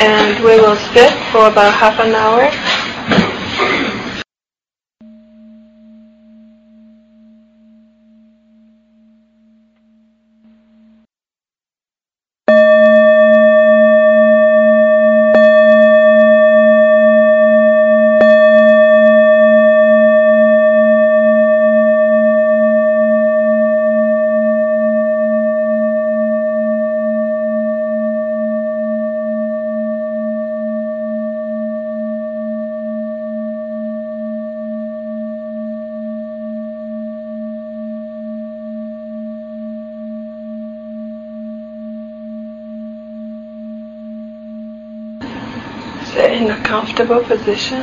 And we will sit for about half an hour. Sit in a comfortable position.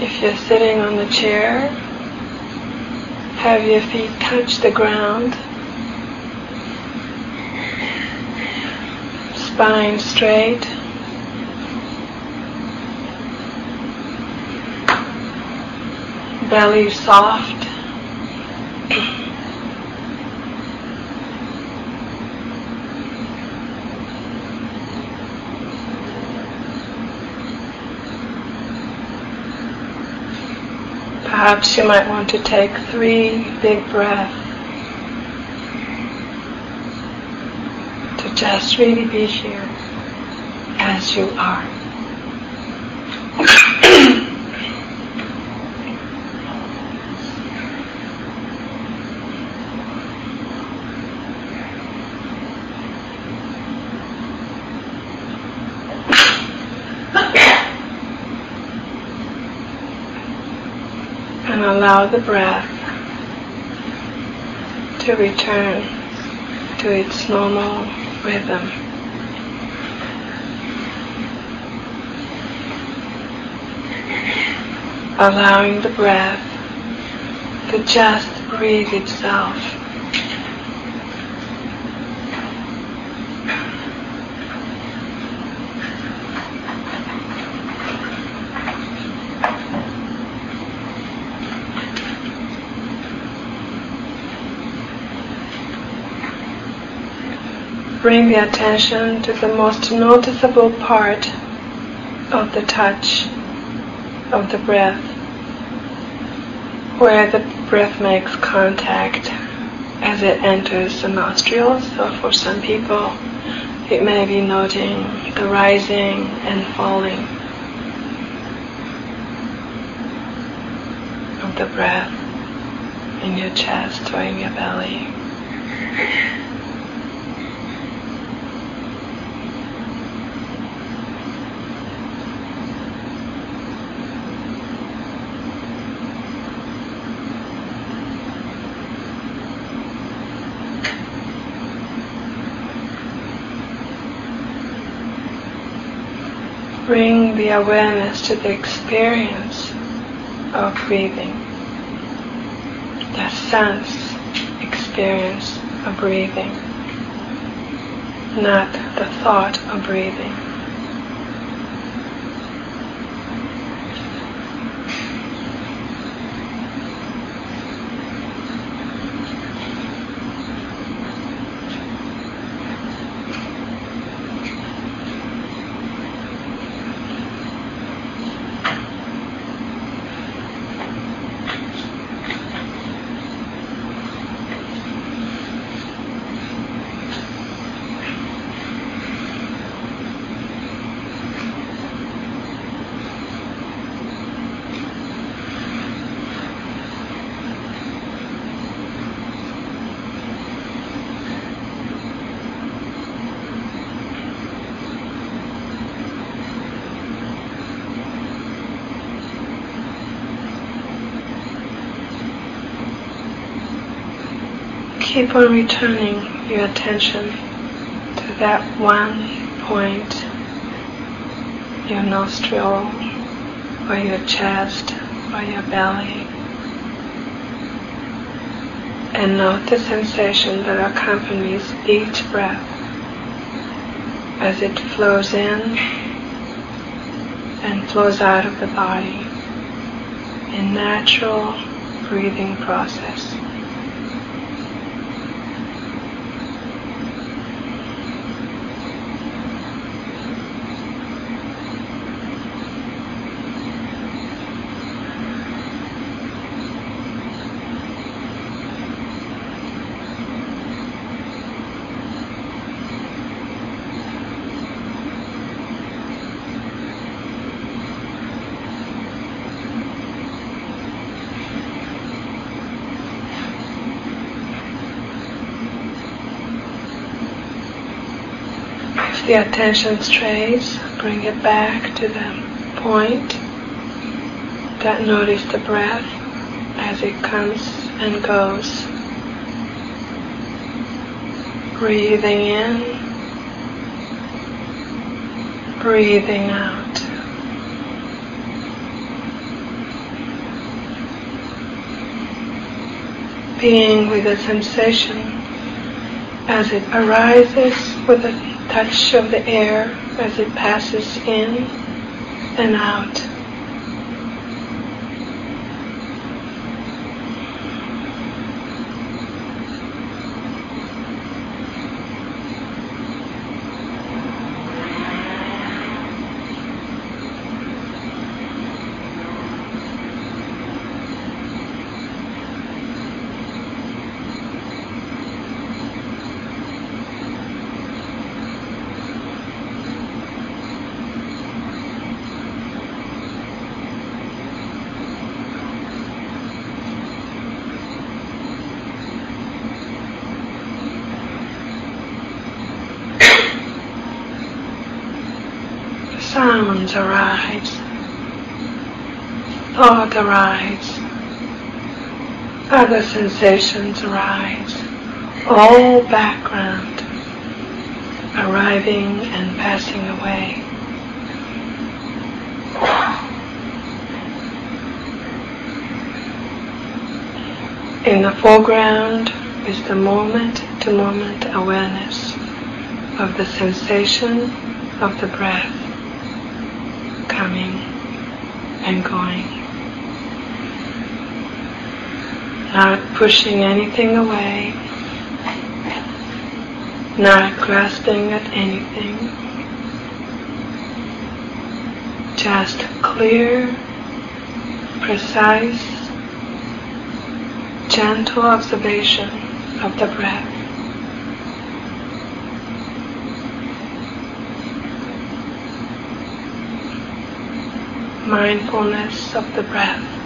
If you're sitting on the chair, have your feet touch the ground. Spine straight. Belly soft. Perhaps you might want to take three big breaths to just really be here as you are. and allow the breath to return to its normal rhythm. Allowing the breath to just breathe itself. Bring the attention to the most noticeable part of the touch of the breath, where the breath makes contact as it enters the nostrils. So for some people, it may be noting the rising and falling of the breath in your chest or in your belly. Bring the awareness to the experience of breathing, the sense experience of breathing, not the thought of breathing. Keep on returning your attention to that one point, your nostril, or your chest, or your belly. And note the sensation that accompanies each breath as it flows in and flows out of the body in natural breathing process. The attention strays, bring it back to the point that notice the breath as it comes and goes. Breathing in, breathing out. Being with the sensation as it arises with a touch of the air as it passes in and out. Sounds arise, thought arise, other sensations arise, all background arriving and passing away. In the foreground is the moment-to-moment awareness of the sensation of the breath and going. Not pushing anything away, not grasping at anything, just clear, precise, gentle observation of the breath. Mindfulness of the breath.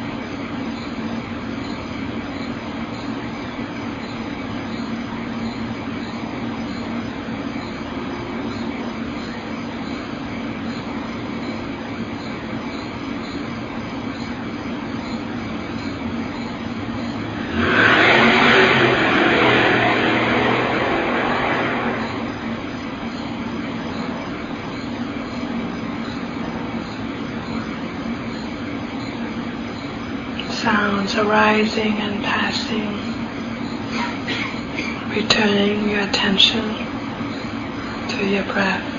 Arising and passing, returning your attention to your breath.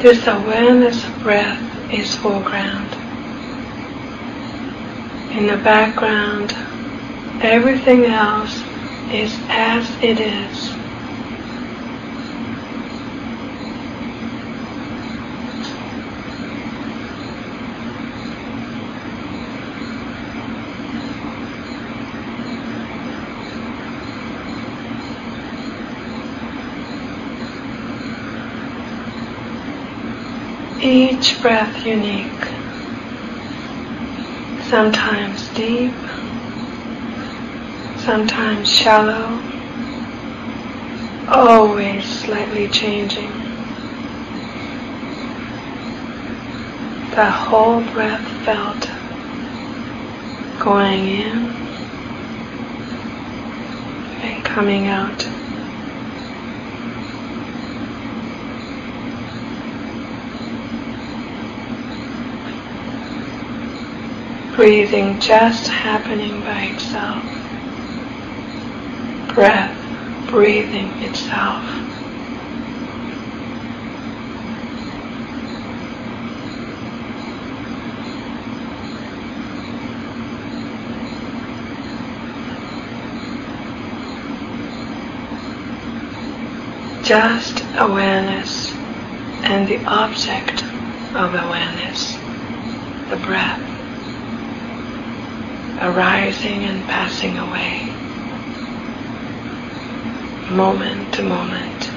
This awareness of breath is foreground. In the background, everything else is as it is. Each breath unique, sometimes deep, sometimes shallow, always slightly changing. The whole breath felt going in and coming out. Breathing just happening by itself. Breath breathing itself. just awareness and the object of awareness, the breath, arising and passing away, moment to moment.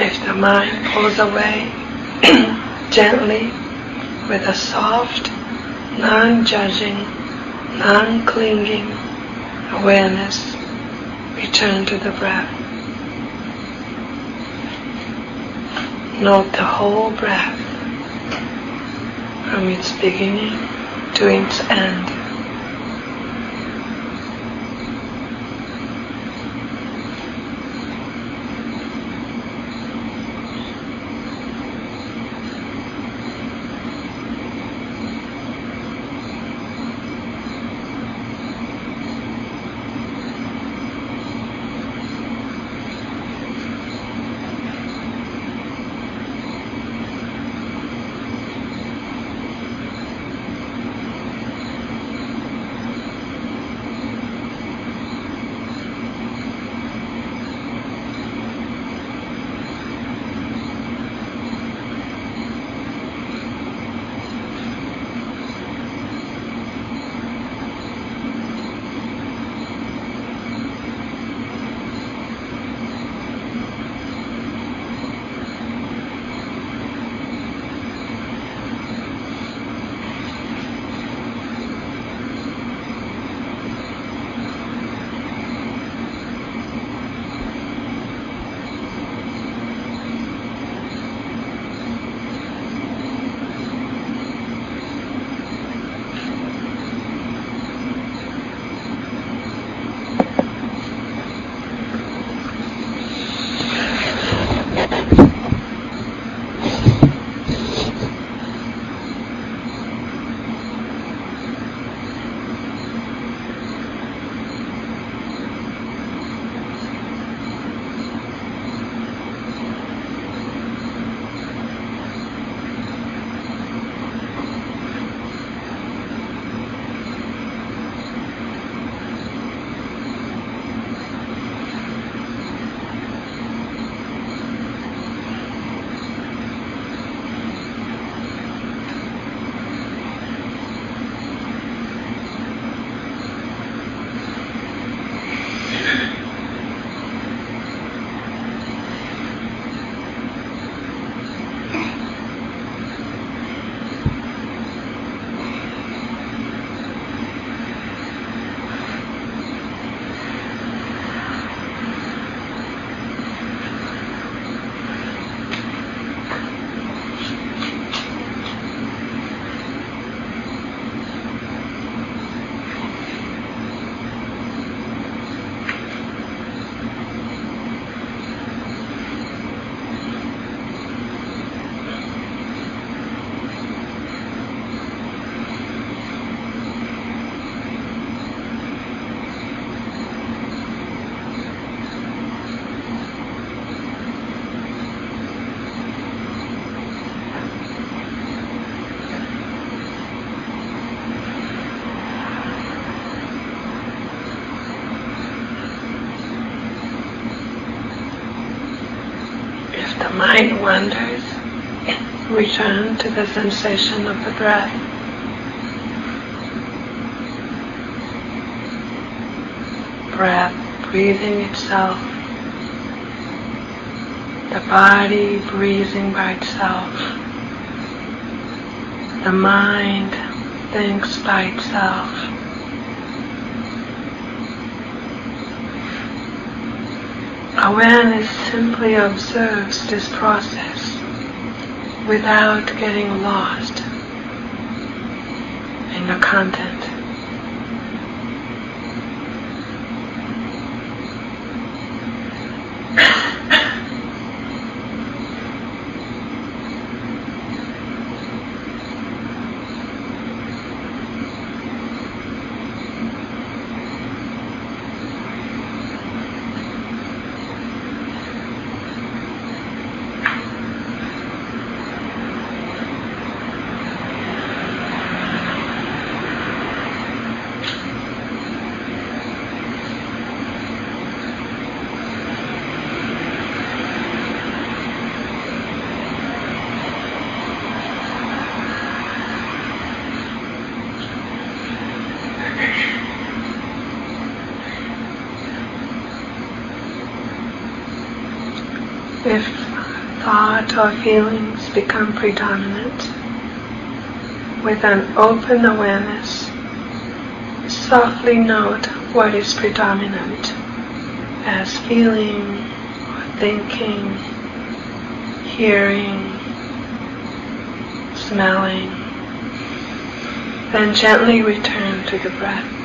If the mind pulls away gently with a soft, non-judging, non-clinging awareness, return to the breath. Note the whole breath from its beginning to its end. Mind wanders, return to the sensation of the breath. Breath breathing itself. The body breathing by itself. The mind thinks by itself. Awareness simply observes this process without getting lost in the content. If or feelings become predominant, with an open awareness, softly note what is predominant as feeling or thinking, hearing, smelling. Then gently return to the breath.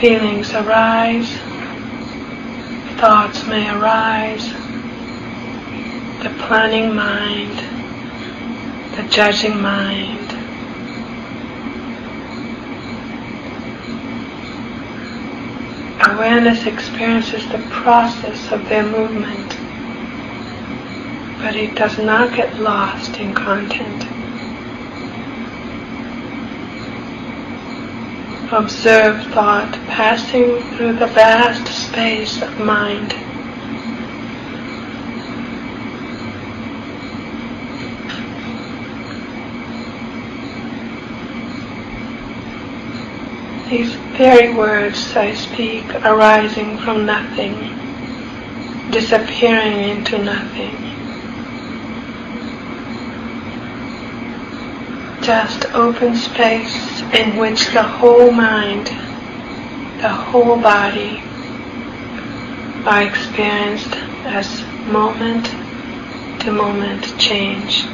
Feelings arise, thoughts may arise, the planning mind, the judging mind. Awareness experiences the process of their movement, but it does not get lost in content. Observe thought passing through the vast space of mind. These very words I speak arising from nothing, disappearing into nothing. Just open space in which the whole mind, the whole body are experienced as moment to moment change.